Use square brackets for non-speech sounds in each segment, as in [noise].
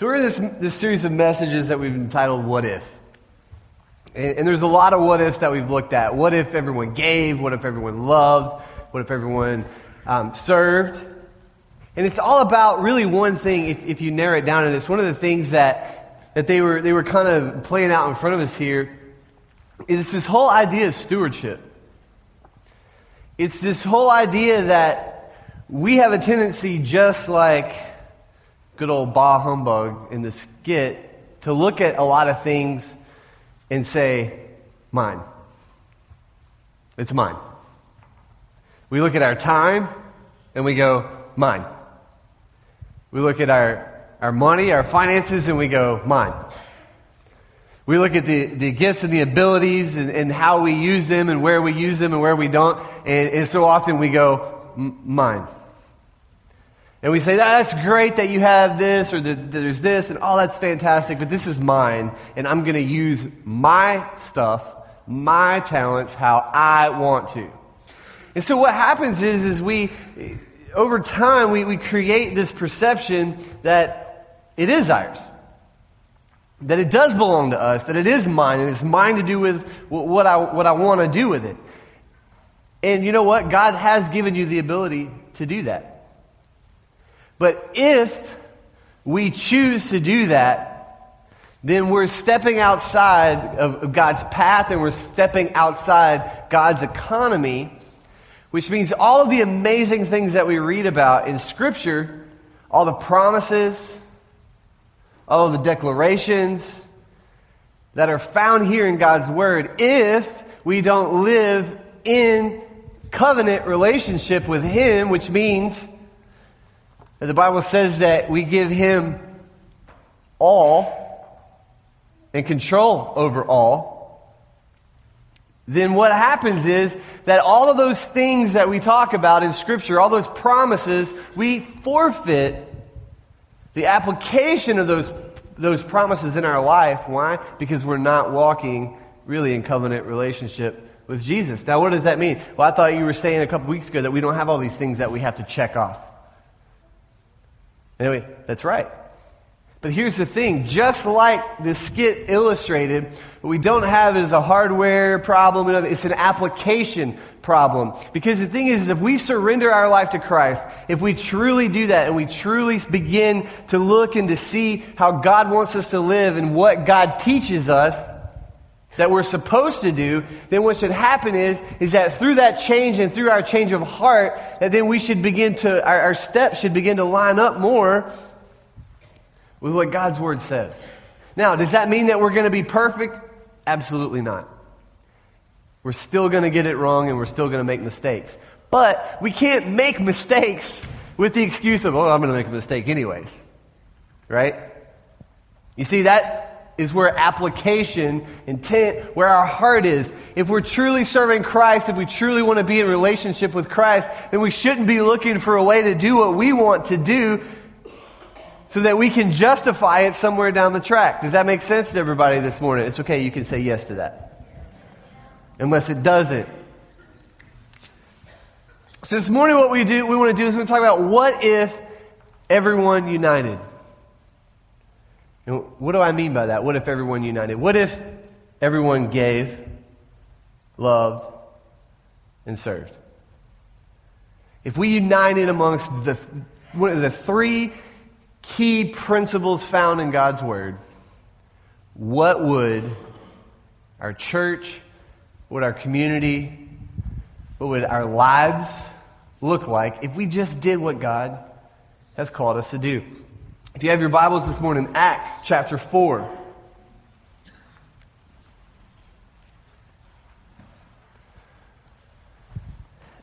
So we're in this, this series of messages that we've entitled What If? And, and there's a lot of what ifs that we've looked at. What if everyone gave? What if everyone loved? What if everyone um, served? And it's all about really one thing if, if you narrow it down, and it's one of the things that, that they, were, they were kind of playing out in front of us here, is this whole idea of stewardship. It's this whole idea that we have a tendency, just like good old Bah Humbug in the skit to look at a lot of things and say, mine. It's mine. We look at our time and we go, mine. We look at our, our money, our finances, and we go, mine. We look at the, the gifts and the abilities and, and how we use them and where we use them and where we don't, and, and so often we go, mine. And we say, ah, that's great that you have this or that there's this and all that's fantastic, but this is mine and I'm going to use my stuff, my talents how I want to. And so what happens is, is we, over time, we, we create this perception that it is ours. That it does belong to us, that it is mine, and it's mine to do with what I, what I want to do with it. And you know what? God has given you the ability to do that. But if we choose to do that, then we're stepping outside of God's path and we're stepping outside God's economy, which means all of the amazing things that we read about in Scripture, all the promises, all the declarations that are found here in God's Word, if we don't live in covenant relationship with Him, which means the Bible says that we give him all and control over all, then what happens is that all of those things that we talk about in Scripture, all those promises, we forfeit the application of those, those promises in our life. Why? Because we're not walking really in covenant relationship with Jesus. Now, what does that mean? Well, I thought you were saying a couple weeks ago that we don't have all these things that we have to check off. Anyway, that's right. But here's the thing just like the skit illustrated, what we don't have is a hardware problem, it's an application problem. Because the thing is, if we surrender our life to Christ, if we truly do that and we truly begin to look and to see how God wants us to live and what God teaches us, that we're supposed to do, then what should happen is, is that through that change and through our change of heart, that then we should begin to, our, our steps should begin to line up more with what God's Word says. Now, does that mean that we're going to be perfect? Absolutely not. We're still going to get it wrong and we're still going to make mistakes. But we can't make mistakes with the excuse of, oh, I'm going to make a mistake anyways. Right? You see, that, is where application, intent, where our heart is. If we're truly serving Christ, if we truly want to be in relationship with Christ, then we shouldn't be looking for a way to do what we want to do so that we can justify it somewhere down the track. Does that make sense to everybody this morning? It's okay, you can say yes to that. Unless it doesn't. So this morning what we do we want to do is we talk about what if everyone united. And what do I mean by that? What if everyone united? What if everyone gave, loved, and served? If we united amongst the, one of the three key principles found in God's Word, what would our church, what our community, what would our lives look like if we just did what God has called us to do? If you have your Bibles this morning, Acts chapter 4.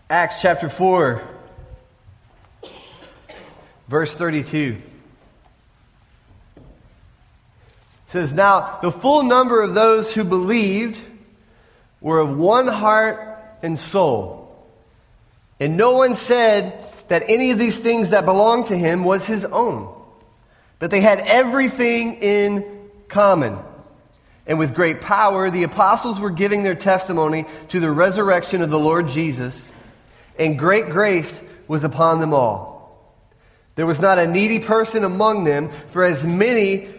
Acts chapter 4, verse 32. says, Now the full number of those who believed were of one heart and soul. And no one said that any of these things that belonged to him was his own but they had everything in common. And with great power, the apostles were giving their testimony to the resurrection of the Lord Jesus, and great grace was upon them all. There was not a needy person among them, for as many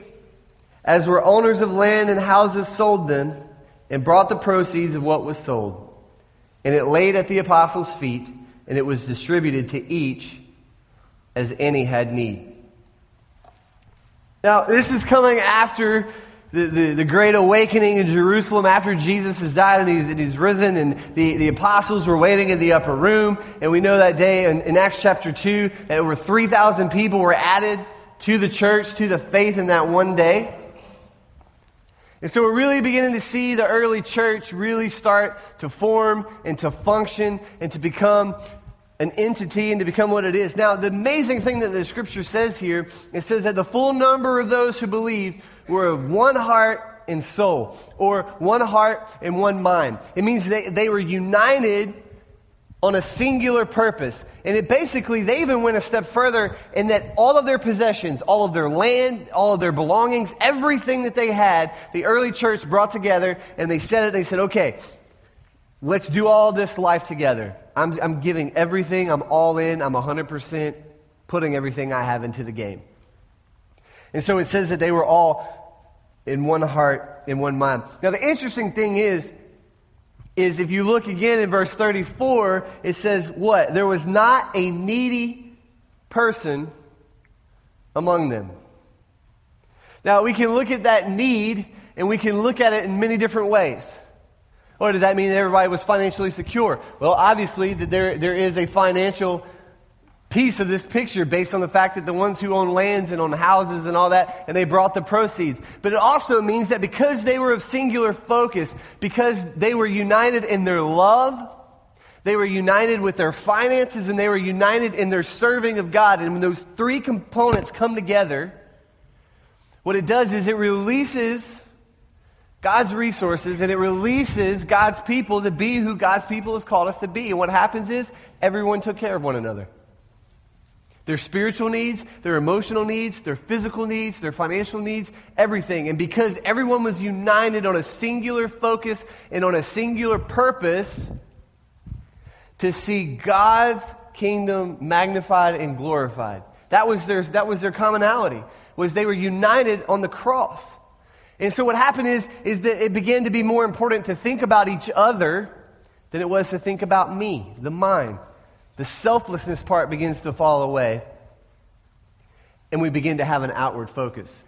as were owners of land and houses sold them and brought the proceeds of what was sold. And it laid at the apostles' feet, and it was distributed to each as any had need. Now, this is coming after the, the, the, great awakening in Jerusalem after Jesus has died and he's, and he's risen, and the, the apostles were waiting in the upper room. And we know that day in, in Acts chapter 2 that over 3,000 people were added to the church, to the faith in that one day. And so we're really beginning to see the early church really start to form and to function and to become an entity and to become what it is. Now, the amazing thing that the scripture says here, it says that the full number of those who believed were of one heart and soul, or one heart and one mind. It means they, they were united on a singular purpose. And it basically, they even went a step further in that all of their possessions, all of their land, all of their belongings, everything that they had, the early church brought together and they said it, they said, okay, let's do all this life together. I'm, I'm giving everything, I'm all in, I'm 100% putting everything I have into the game. And so it says that they were all in one heart, in one mind. Now, the interesting thing is, is if you look again in verse 34, it says what? There was not a needy person among them. Now, we can look at that need and we can look at it in many different ways. Or does that mean that everybody was financially secure? Well, obviously, that there, there is a financial piece of this picture based on the fact that the ones who own lands and own houses and all that, and they brought the proceeds. But it also means that because they were of singular focus, because they were united in their love, they were united with their finances, and they were united in their serving of God. And when those three components come together, what it does is it releases God's resources and it releases God's people to be who God's people has called us to be. And what happens is everyone took care of one another their spiritual needs, their emotional needs, their physical needs, their financial needs, everything. And because everyone was united on a singular focus and on a singular purpose to see God's kingdom magnified and glorified. That was their, that was their commonality, was they were united on the cross. And so what happened is, is that it began to be more important to think about each other than it was to think about me, the mind. The selflessness part begins to fall away, and we begin to have an outward focus.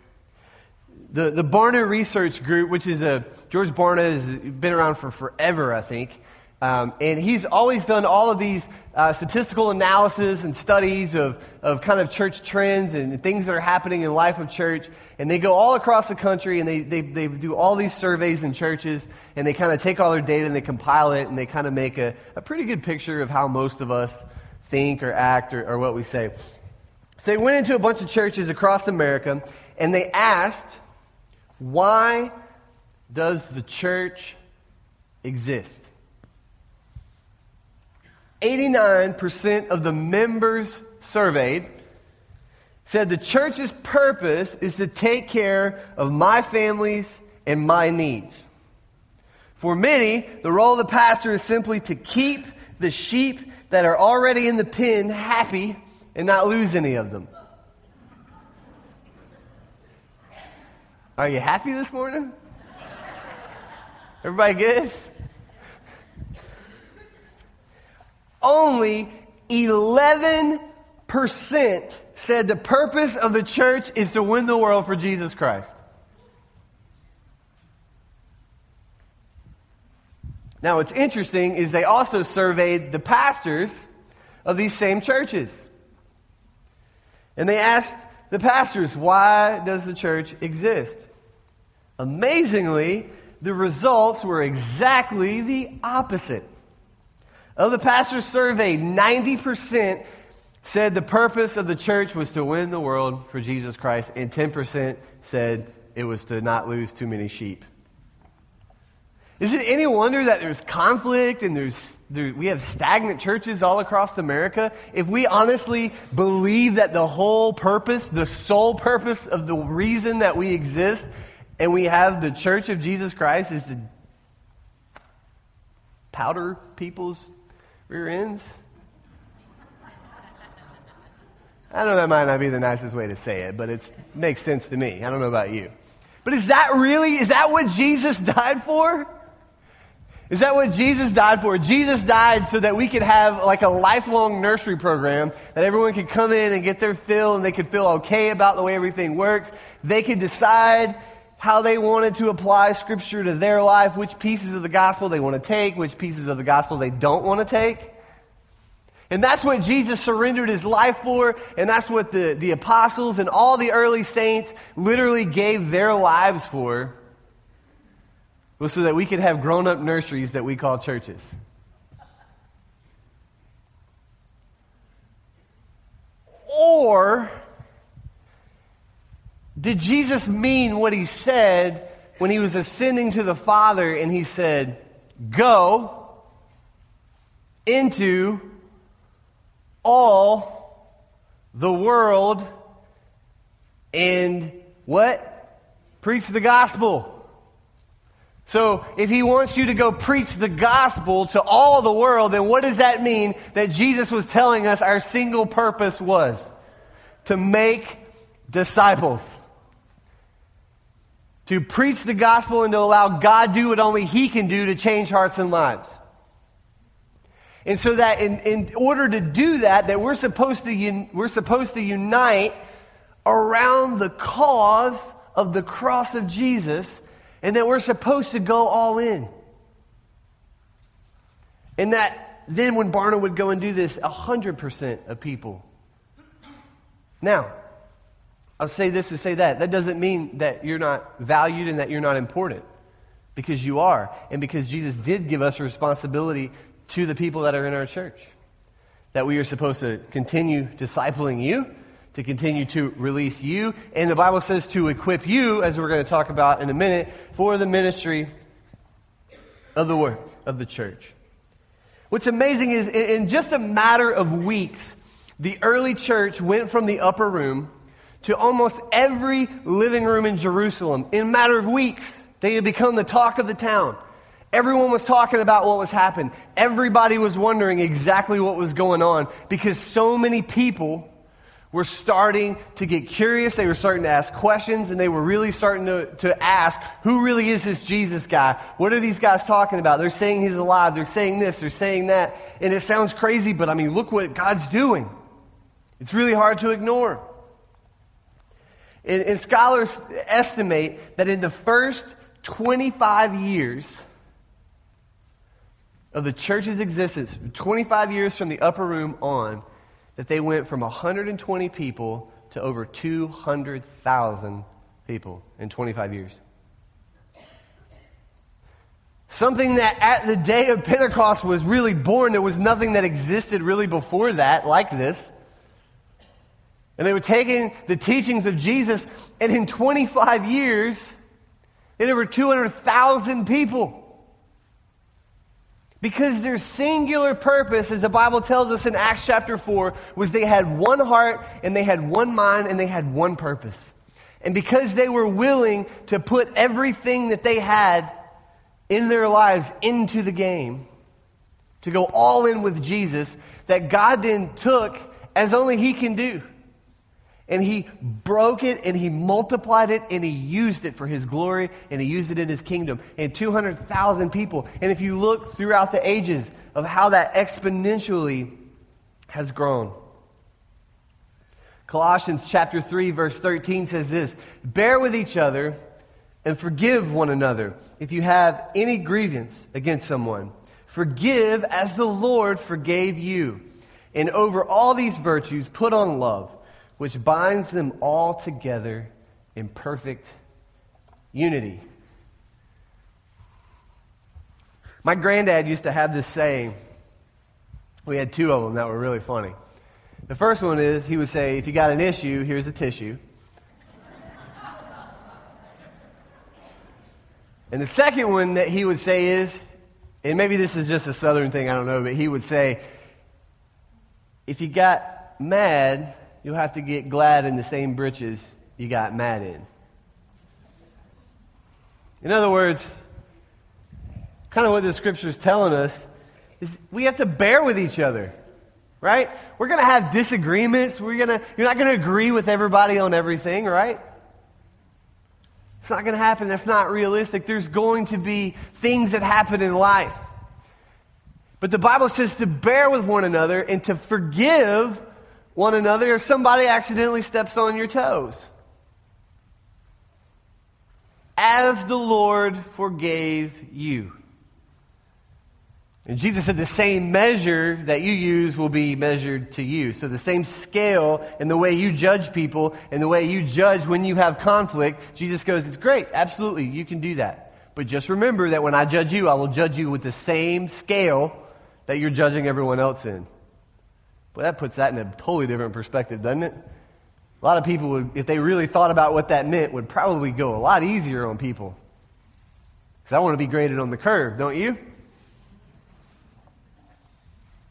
The, the Barna Research Group, which is a, George Barna has been around for forever, I think. Um, and he's always done all of these uh, statistical analysis and studies of, of kind of church trends and things that are happening in life of church. And they go all across the country and they, they, they do all these surveys in churches and they kind of take all their data and they compile it and they kind of make a, a pretty good picture of how most of us think or act or, or what we say. So they went into a bunch of churches across America and they asked, why does the church exist? 89% of the members surveyed said the church's purpose is to take care of my families and my needs. For many, the role of the pastor is simply to keep the sheep that are already in the pen happy and not lose any of them. Are you happy this morning? Everybody good? only 11% said the purpose of the church is to win the world for Jesus Christ. Now, what's interesting is they also surveyed the pastors of these same churches. And they asked the pastors, why does the church exist? Amazingly, the results were exactly the opposite. Of the pastors surveyed, 90% said the purpose of the church was to win the world for Jesus Christ, and 10% said it was to not lose too many sheep. Is it any wonder that there's conflict and there's, there, we have stagnant churches all across America? If we honestly believe that the whole purpose, the sole purpose of the reason that we exist and we have the church of Jesus Christ is to powder people's rear ends? I know that might not be the nicest way to say it, but it makes sense to me. I don't know about you. But is that really, is that what Jesus [laughs] died for? Is that what Jesus died for? Jesus died so that we could have like a lifelong nursery program that everyone could come in and get their fill and they could feel okay about the way everything works. They could decide how they wanted to apply scripture to their life, which pieces of the gospel they want to take, which pieces of the gospel they don't want to take. And that's what Jesus surrendered his life for, and that's what the, the apostles and all the early saints literally gave their lives for, was so that we could have grown up nurseries that we call churches. Or did Jesus mean what he said when he was ascending to the Father and he said, Go into all the world and what? Preach the gospel. So, if he wants you to go preach the gospel to all the world, then what does that mean that Jesus was telling us our single purpose was? To make disciples. To preach the gospel and to allow God do what only he can do to change hearts and lives. And so that in, in order to do that, that we're supposed to, un, we're supposed to unite around the cause of the cross of Jesus, and that we're supposed to go all in. And that then when Barna would go and do this, 100% of people. Now, I'll say this to say that. That doesn't mean that you're not valued and that you're not important. Because you are. And because Jesus did give us responsibility to the people that are in our church. That we are supposed to continue discipling you, to continue to release you, and the Bible says to equip you, as we're going to talk about in a minute, for the ministry of the work of the church. What's amazing is in just a matter of weeks, the early church went from the upper room to almost every living room in Jerusalem. In a matter of weeks, they had become the talk of the town. Everyone was talking about what was happening. Everybody was wondering exactly what was going on because so many people were starting to get curious. They were starting to ask questions and they were really starting to, to ask, who really is this Jesus guy? What are these guys talking about? They're saying he's alive. They're saying this. They're saying that. And it sounds crazy, but I mean, look what God's doing. It's really hard to ignore. And, and scholars estimate that in the first 25 years, of the church's existence, 25 years from the upper room on, that they went from 120 people to over 200,000 people in 25 years. Something that at the day of Pentecost was really born. There was nothing that existed really before that like this. And they were taking the teachings of Jesus, and in 25 years, had over 200,000 people. Because their singular purpose, as the Bible tells us in Acts chapter 4, was they had one heart and they had one mind and they had one purpose. And because they were willing to put everything that they had in their lives into the game, to go all in with Jesus, that God then took as only He can do and he broke it and he multiplied it and he used it for his glory and he used it in his kingdom and 200,000 people. And if you look throughout the ages of how that exponentially has grown. Colossians chapter 3 verse 13 says this, bear with each other and forgive one another if you have any grievance against someone. Forgive as the Lord forgave you. And over all these virtues put on love which binds them all together in perfect unity. My granddad used to have this saying. We had two of them that were really funny. The first one is he would say, If you got an issue, here's a tissue. and the second one that he would say is, and maybe this is just a southern thing, I don't know, but he would say, If you got mad, you'll have to get glad in the same britches you got mad in. In other words, kind of what the scripture is telling us is we have to bear with each other. right? We're going to have disagreements. We're going to, you're not going to agree with everybody on everything, right? It's not going to happen. That's not realistic. There's going to be things that happen in life. But the Bible says to bear with one another and to forgive one another if somebody accidentally steps on your toes. As the Lord forgave you. And Jesus said the same measure that you use will be measured to you. So the same scale in the way you judge people and the way you judge when you have conflict, Jesus goes, it's great. Absolutely. You can do that. But just remember that when I judge you, I will judge you with the same scale that you're judging everyone else in. But that puts that in a totally different perspective, doesn't it? A lot of people, would, if they really thought about what that meant, would probably go a lot easier on people. Because I want to be graded on the curve, don't you?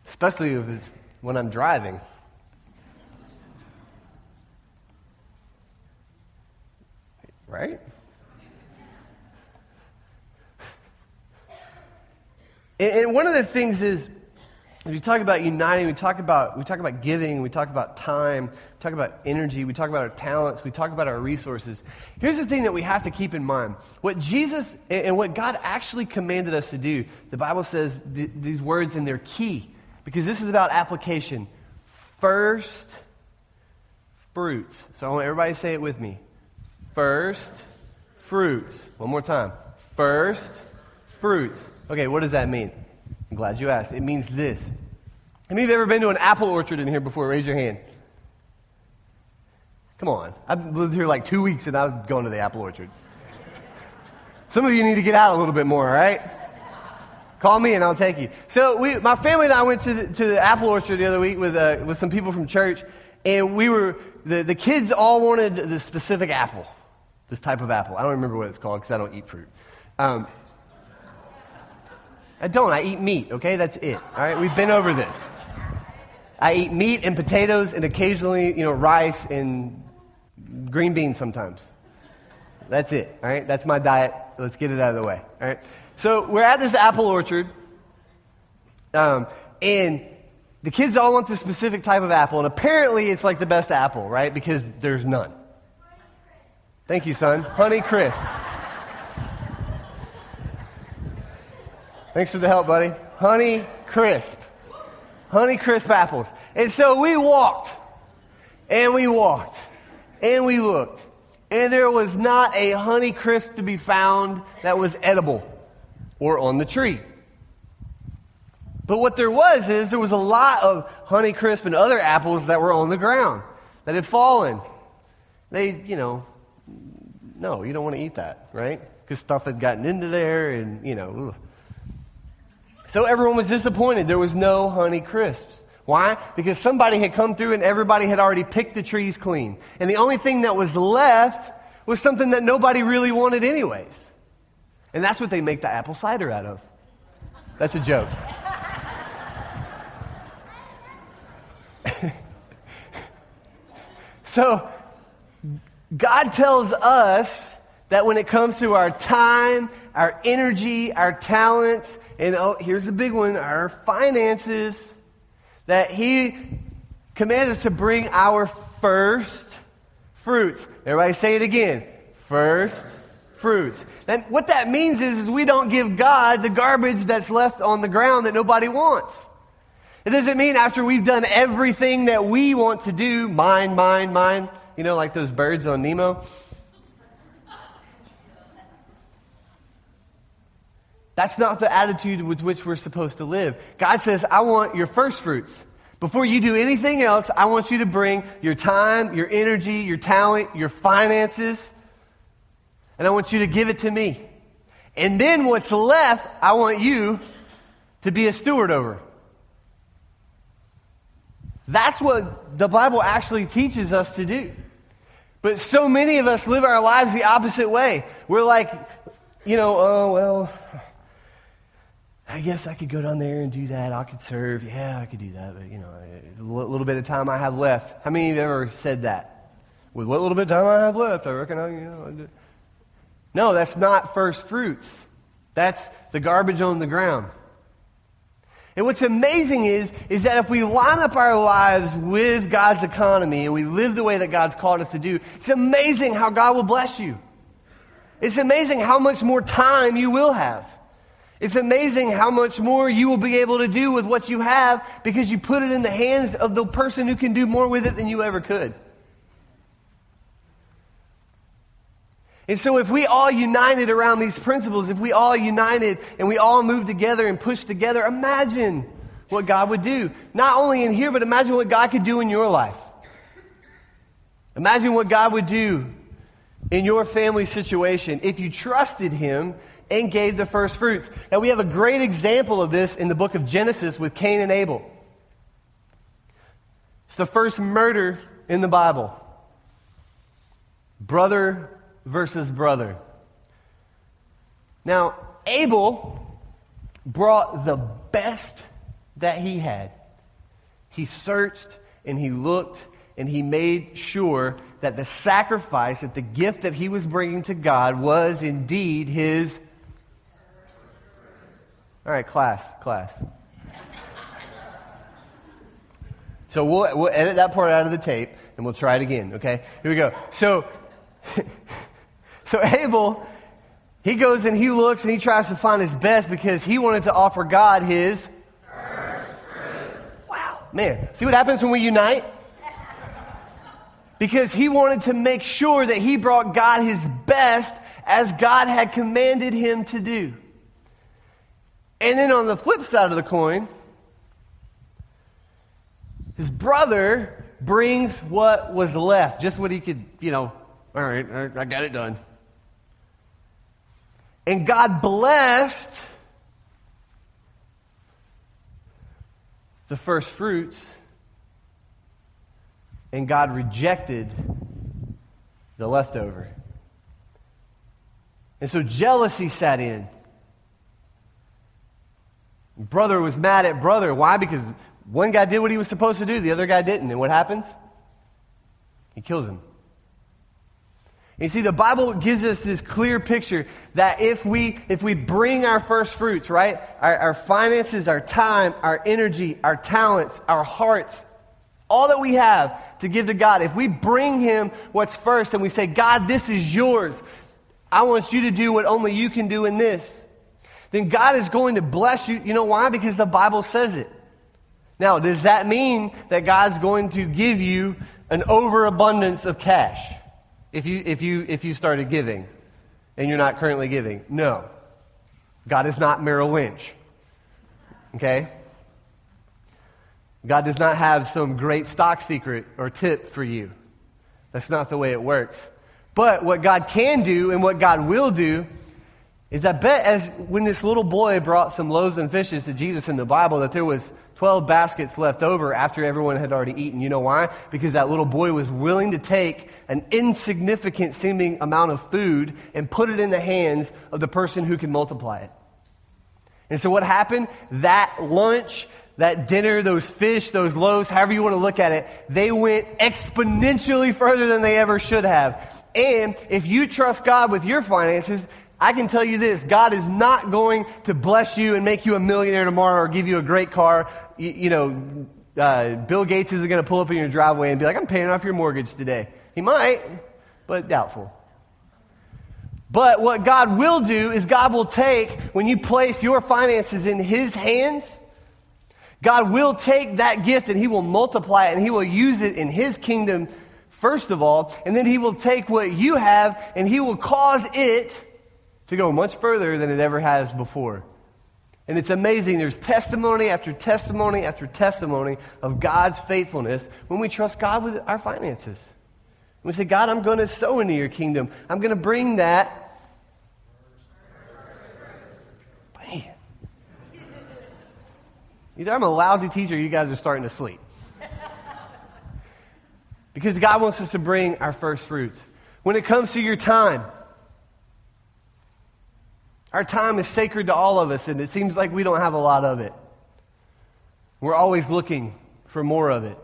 Especially if it's when I'm driving. Right? And, one of the things is, we talk about uniting, we talk about, we talk about giving, we talk about time, we talk about energy, we talk about our talents, we talk about our resources. Here's the thing that we have to keep in mind. What Jesus and what God actually commanded us to do, the Bible says th- these words and they're key because this is about application. First fruits. So I want everybody to say it with me. First fruits. One more time. First fruits. Okay, what does that mean? I'm glad you asked. It means this. Have you ever been to an apple orchard in here before? Raise your hand. Come on. I've lived here like two weeks and I've gone to the apple orchard. Some of you need to get out a little bit more, all right? Call me and I'll take you. So we, my family and I went to the, to the apple orchard the other week with, uh, with some people from church, and we were, the, the kids all wanted this specific apple, this type of apple. I don't remember what it's called because I don't eat fruit. Um, I don't. I eat meat, okay? That's it. All right? We've been over this. I eat meat and potatoes and occasionally, you know, rice and green beans sometimes. That's it. All right? That's my diet. Let's get it out of the way. All right? So we're at this apple orchard, um, and the kids all want this specific type of apple, and apparently it's like the best apple, right? Because there's none. Thank you, son. Honey Crisp. Thanks for the help, buddy. Honey Crisp. Honey Crisp apples. And so we walked, and we walked, and we looked, and there was not a Honey Crisp to be found that was edible or on the tree. But what there was is there was a lot of honey crisp and other apples that were on the ground that had fallen. They, you know, no, you don't want to eat that, right? Because stuff had gotten into there and, you know. Ugh. So everyone was disappointed. There was no Honey Crisps. Why? Because somebody had come through and everybody had already picked the trees clean. And the only thing that was left was something that nobody really wanted, anyways. And that's what they make the apple cider out of. That's a joke. [laughs] so, God tells us that when it comes to our time, our energy, our talents, and oh, here's the big one our finances, that He commands us to bring our first fruits. Everybody say it again. First fruits. And what that means is, is we don't give God the garbage that's left on the ground that nobody wants. It doesn't mean after we've done everything that we want to do, mine, mine, mine, you know, like those birds on Nemo. That's not the attitude with which we're supposed to live. God says, I want your first fruits. Before you do anything else, I want you to bring your time, your energy, your talent, your finances, and I want you to give it to me. And then what's left, I want you to be a steward over. That's what the Bible actually teaches us to do. But so many of us live our lives the opposite way. We're like, you know, oh, well, I guess I could go down there and do that. I could serve. Yeah, I could do that. But, you know, a little bit of time I have left. How many of you have ever said that? With what little bit of time I have left, I reckon I, you know, no, that's not first fruits. That's the garbage on the ground. And what's amazing is, is that if we line up our lives with God's economy and we live the way that God's called us to do, it's amazing how God will bless you. It's amazing how much more time you will have. It's amazing how much more you will be able to do with what you have because you put it in the hands of the person who can do more with it than you ever could. And so, if we all united around these principles, if we all united and we all moved together and pushed together, imagine what God would do. Not only in here, but imagine what God could do in your life. Imagine what God would do in your family situation if you trusted Him and gave the first fruits. Now, we have a great example of this in the book of Genesis with Cain and Abel. It's the first murder in the Bible. Brother versus brother. Now, Abel brought the best that he had. He searched and he looked and he made sure that the sacrifice, that the gift that he was bringing to God was indeed his all right, class, class. So we'll, we'll edit that part out of the tape and we'll try it again, okay? Here we go. So, [laughs] so Abel, he goes and he looks and he tries to find his best because he wanted to offer God his. Wow, man. See what happens when we unite? Because he wanted to make sure that he brought God his best as God had commanded him to do. And then on the flip side of the coin, his brother brings what was left, just what he could, you know, all right, I got it done. And God blessed the first fruits, and God rejected the leftover. And so jealousy sat in. Brother was mad at brother. Why? Because one guy did what he was supposed to do, the other guy didn't. And what happens? He kills him. You see, the Bible gives us this clear picture that if we, if we bring our first fruits, right, our, our finances, our time, our energy, our talents, our hearts, all that we have to give to God, if we bring Him what's first and we say, God, this is yours, I want you to do what only you can do in this then God is going to bless you. You know why? Because the Bible says it. Now, does that mean that God's going to give you an overabundance of cash if you, if you, if you started giving and you're not currently giving? No. God is not Merrill Lynch. Okay? God does not have some great stock secret or tip for you. That's not the way it works. But what God can do and what God will do is I bet as when this little boy brought some loaves and fishes to Jesus in the Bible that there was 12 baskets left over after everyone had already eaten. You know why? Because that little boy was willing to take an insignificant seeming amount of food and put it in the hands of the person who can multiply it. And so what happened? That lunch, that dinner, those fish, those loaves, however you want to look at it, they went exponentially further than they ever should have. And if you trust God with your finances, I can tell you this God is not going to bless you and make you a millionaire tomorrow or give you a great car. You, you know, uh, Bill Gates isn't going to pull up in your driveway and be like, I'm paying off your mortgage today. He might, but doubtful. But what God will do is God will take, when you place your finances in His hands, God will take that gift and He will multiply it and He will use it in His kingdom, first of all. And then He will take what you have and He will cause it to go much further than it ever has before. And it's amazing. There's testimony after testimony after testimony of God's faithfulness when we trust God with our finances. we say, God, I'm going to sow into your kingdom. I'm going to bring that. Man. Either I'm a lousy teacher you guys are starting to sleep. Because God wants us to bring our first fruits. When it comes to your time, our time is sacred to all of us, and it seems like we don't have a lot of it. We're always looking for more of it.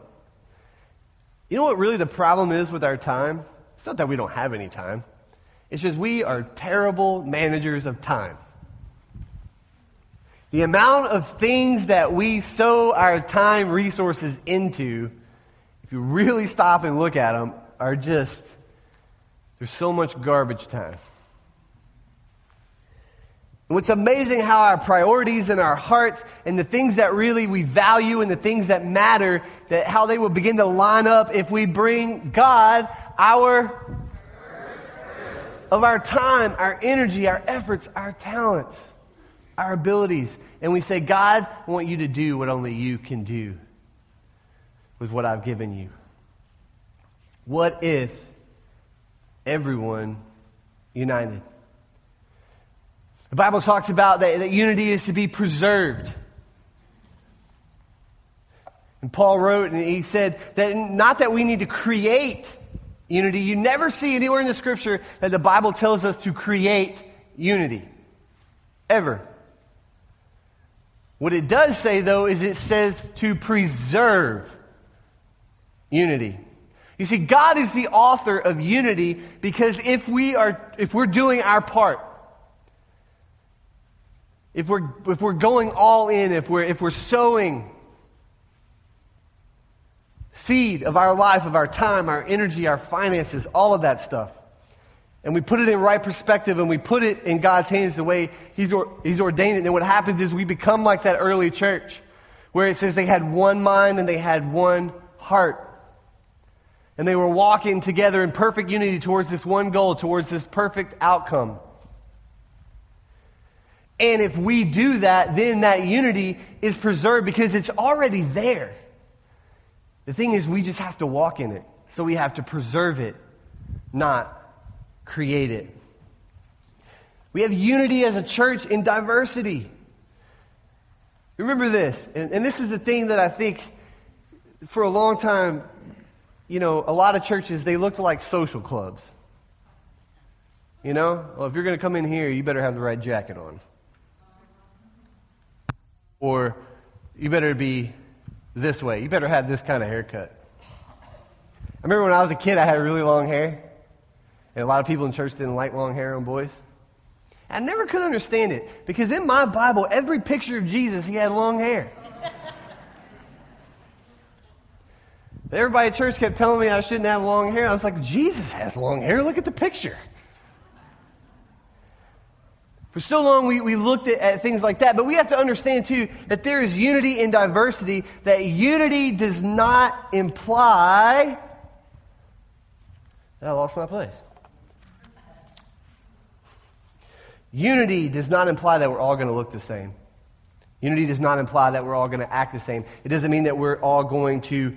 You know what really the problem is with our time? It's not that we don't have any time, it's just we are terrible managers of time. The amount of things that we sow our time resources into, if you really stop and look at them, are just, there's so much garbage time. And what's amazing how our priorities and our hearts and the things that really we value and the things that matter, that how they will begin to line up if we bring God our of our time, our energy, our efforts, our talents, our abilities. And we say, God, I want you to do what only you can do with what I've given you. What if everyone united? The Bible talks about that, that unity is to be preserved. And Paul wrote, and he said that not that we need to create unity. You never see anywhere in the scripture that the Bible tells us to create unity. Ever. What it does say, though, is it says to preserve unity. You see, God is the author of unity because if we are, if we're doing our part, if we're, if we're going all in, if we're, if we're sowing seed of our life, of our time, our energy, our finances, all of that stuff, and we put it in right perspective and we put it in God's hands the way He's, or, he's ordained it, then what happens is we become like that early church where it says they had one mind and they had one heart. And they were walking together in perfect unity towards this one goal, towards this perfect outcome. And if we do that, then that unity is preserved because it's already there. The thing is, we just have to walk in it. So we have to preserve it, not create it. We have unity as a church in diversity. Remember this, and, and this is the thing that I think for a long time, you know, a lot of churches, they looked like social clubs. You know, well, if you're going to come in here, you better have the right jacket on. Or you better be this way. You better have this kind of haircut. I remember when I was a kid, I had really long hair. And a lot of people in church didn't like long hair on boys. I never could understand it because in my Bible, every picture of Jesus, he had long hair. Everybody at church kept telling me I shouldn't have long hair. I was like, Jesus has long hair. Look at the picture. For so long, we, we looked at, at, things like that, but we have to understand too that there is unity in diversity, that unity does not imply that I lost my place. Unity does not imply that we're all going to look the same. Unity does not imply that we're all going to act the same. It doesn't mean that we're all going to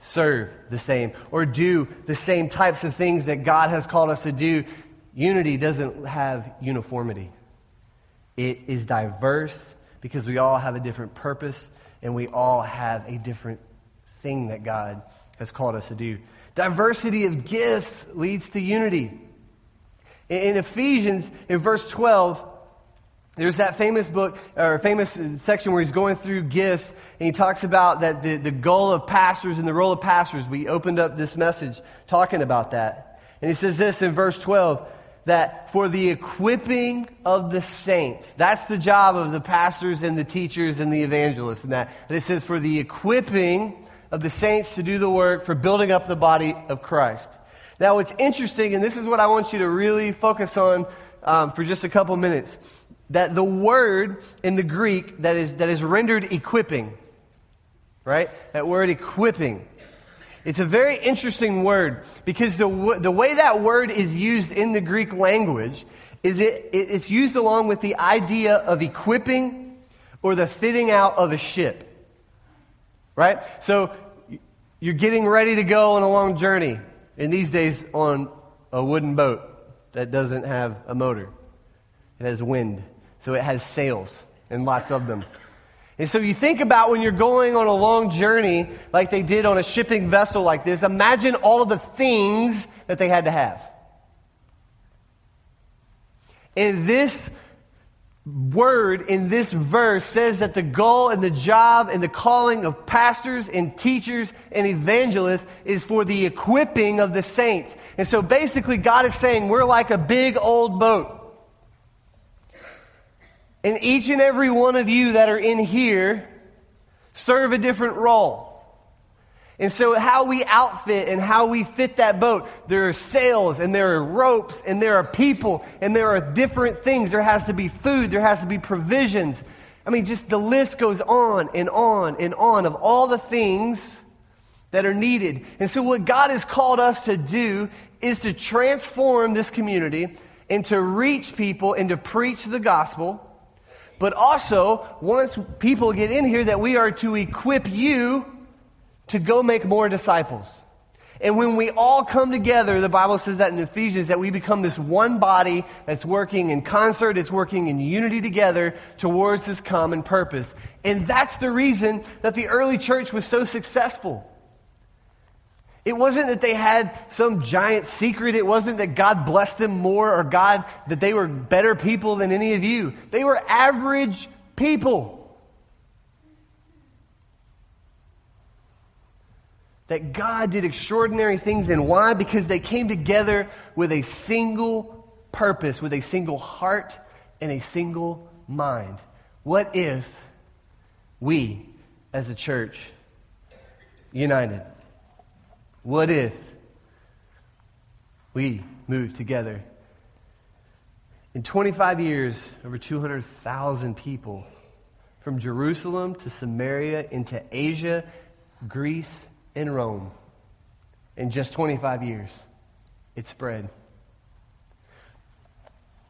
serve the same or do the same types of things that God has called us to do. Unity doesn't have uniformity. It is diverse because we all have a different purpose and we all have a different thing that God has called us to do. Diversity of gifts leads to unity. In Ephesians, in verse 12, there's that famous book, or famous section where he's going through gifts, and he talks about that the, the goal of pastors and the role of pastors. We opened up this message talking about that. And he says this in verse 12 that for the equipping of the saints, that's the job of the pastors and the teachers and the evangelists, and that. It says, for the equipping of the saints to do the work for building up the body of Christ. Now, what's interesting, and this is what I want you to really focus on um, for just a couple minutes, that the word in the Greek that is, that is rendered equipping, right? That word equipping it's a very interesting word because the, the way that word is used in the Greek language is it, it, it's used along with the idea of equipping or the fitting out of a ship. Right? So you're getting ready to go on a long journey, and these days on a wooden boat that doesn't have a motor. It has wind, so it has sails and lots of them. And so you think about when you're going on a long journey, like they did on a shipping vessel like this, imagine all of the things that they had to have. And this word in this verse says that the goal and the job and the calling of pastors and teachers and evangelists is for the equipping of the saints. And so basically, God is saying we're like a big old boat. And each and every one of you that are in here serve a different role. And so, how we outfit and how we fit that boat, there are sails and there are ropes and there are people and there are different things. There has to be food, there has to be provisions. I mean, just the list goes on and on and on of all the things that are needed. And so, what God has called us to do is to transform this community and to reach people and to preach the gospel. But also, once people get in here, that we are to equip you to go make more disciples. And when we all come together, the Bible says that in Ephesians, that we become this one body that's working in concert, it's working in unity together towards this common purpose. And that's the reason that the early church was so successful. It wasn't that they had some giant secret. It wasn't that God blessed them more or God, that they were better people than any of you. They were average people. that God did extraordinary things. And why? Because they came together with a single purpose, with a single heart, and a single mind. What if we, as a church, united? What if we moved together? In 25 years, over 200,000 people from Jerusalem to Samaria into Asia, Greece, and Rome in just 25 years. It spread.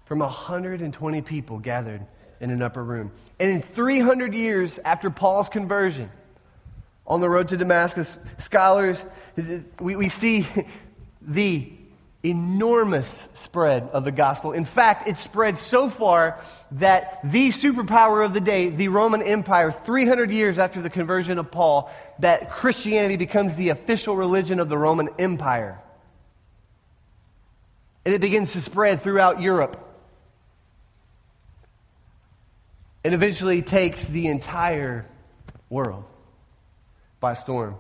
From 120 people gathered in an upper room. And in 300 years after Paul's conversion, on the road to Damascus, scholars, we, we see the enormous spread of the gospel. In fact, it spread so far that the superpower of the day, the Roman Empire, 300 years after the conversion of Paul, that Christianity becomes the official religion of the Roman Empire. And it begins to spread throughout Europe. And eventually takes the entire world by storm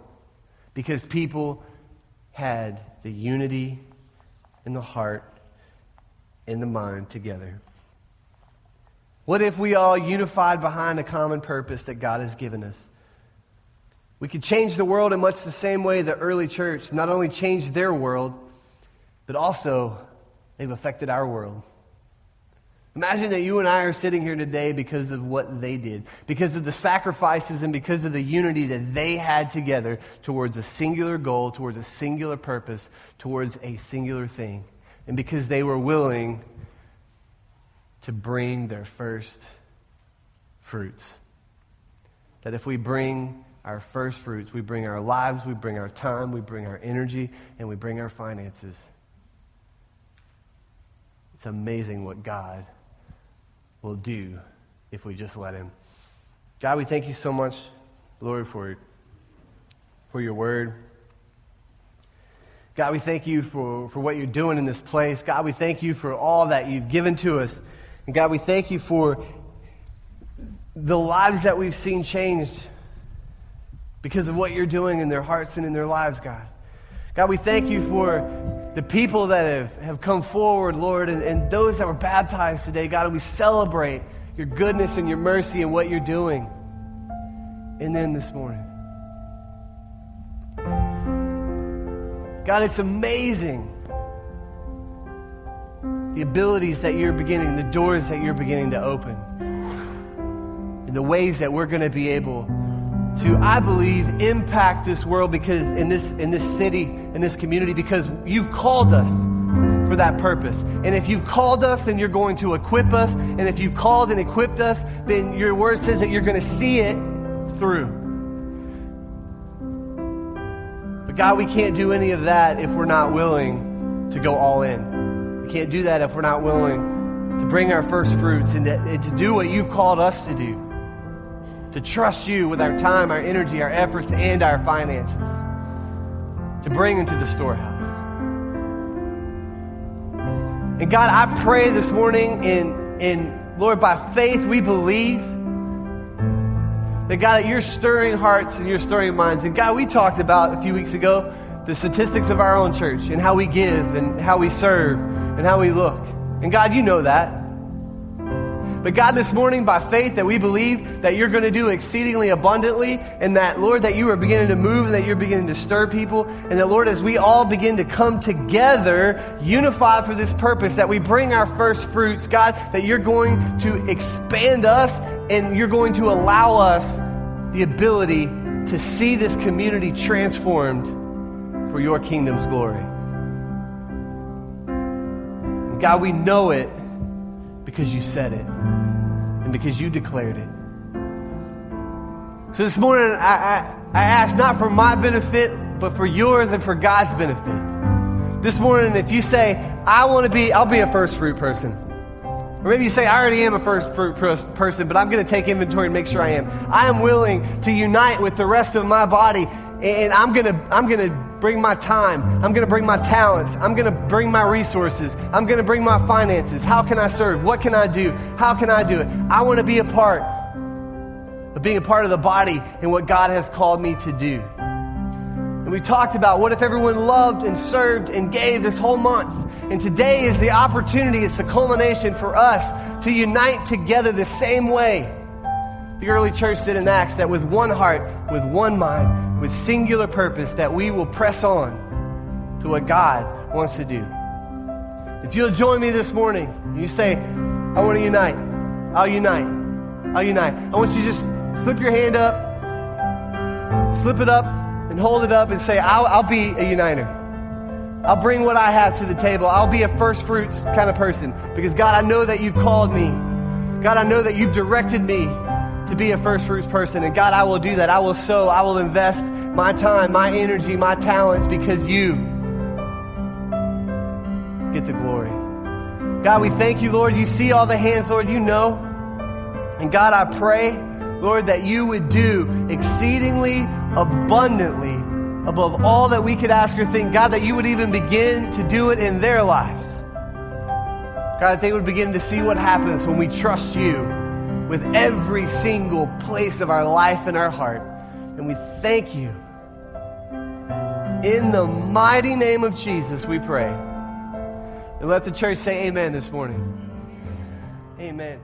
because people had the unity in the heart, and the mind together. What if we all unified behind a common purpose that God has given us? We could change the world in much the same way the early church not only changed their world, but also they've affected our world. Imagine that you and I are sitting here today because of what they did, because of the sacrifices and because of the unity that they had together towards a singular goal, towards a singular purpose, towards a singular thing. And because they were willing to bring their first fruits. That if we bring our first fruits, we bring our lives, we bring our time, we bring our energy, and we bring our finances. It's amazing what God will do if we just let Him. God, we thank you so much, Lord, for, for your word. God, we thank you for, for what you're doing in this place. God, we thank you for all that you've given to us. And God, we thank you for the lives that we've seen changed because of what you're doing in their hearts and in their lives, God. God, we thank you for the people that have, have come forward, Lord, and, and those that were baptized today, God, we celebrate your goodness and your mercy and what you're doing in them this morning. God, it's amazing the abilities that you're beginning, the doors that you're beginning to open, and the ways that we're going to be able to, I believe, impact this world because in this in this city, in this community, because you've called us for that purpose. And if you've called us, then you're going to equip us. And if you called and equipped us, then your word says that you're going to see it through. But God, we can't do any of that if we're not willing to go all in. We can't do that if we're not willing to bring our first fruits and to, and to do what you called us to do to trust you with our time, our energy, our efforts, and our finances, to bring into the storehouse. And God, I pray this morning in, in Lord, by faith, we believe that God, that you're stirring hearts and you're stirring minds. And God, we talked about a few weeks ago the statistics of our own church and how we give and how we serve and how we look. And God, you know that. But God, this morning, by faith, that we believe that you're going to do exceedingly abundantly, and that, Lord, that you are beginning to move, and that you're beginning to stir people, and that, Lord, as we all begin to come together, unified for this purpose, that we bring our first fruits, God, that you're going to expand us, and you're going to allow us the ability to see this community transformed for your kingdom's glory. God, we know it because you said it and because you declared it. So this morning, I, I, I ask not for my benefit, but for yours and for God's benefits. This morning, if you say, I want to be, I'll be a first fruit person. Or maybe you say, I already am a first fruit person, but I'm going to take inventory and make sure I am. I am willing to unite with the rest of my body, and I'm going to, I'm going to bring my time. I'm going to bring my talents. I'm going to bring my resources. I'm going to bring my finances. How can I serve? What can I do? How can I do it? I want to be a part of being a part of the body and what God has called me to do. And we talked about what if everyone loved and served and gave this whole month. And today is the opportunity, it's the culmination for us to unite together the same way the early church did in Acts, that with one heart, with one mind, with singular purpose that we will press on to what God wants to do. If you'll join me this morning, you say, I want to unite. I'll unite. I'll unite. I want you to just slip your hand up, slip it up, and hold it up and say, I'll, I'll be a uniter. I'll bring what I have to the table. I'll be a first fruits kind of person because God, I know that you've called me. God, I know that you've directed me to be a first fruits person. And God, I will do that. I will sow. I will invest my time, my energy, my talents because you get the glory. God, we thank you, Lord. You see all the hands, Lord. You know. And God, I pray, Lord, that you would do exceedingly abundantly above all that we could ask or think. God, that you would even begin to do it in their lives. God, that they would begin to see what happens when we trust you with every single place of our life and our heart. And we thank you. In the mighty name of Jesus, we pray. And let the church say amen this morning. Amen.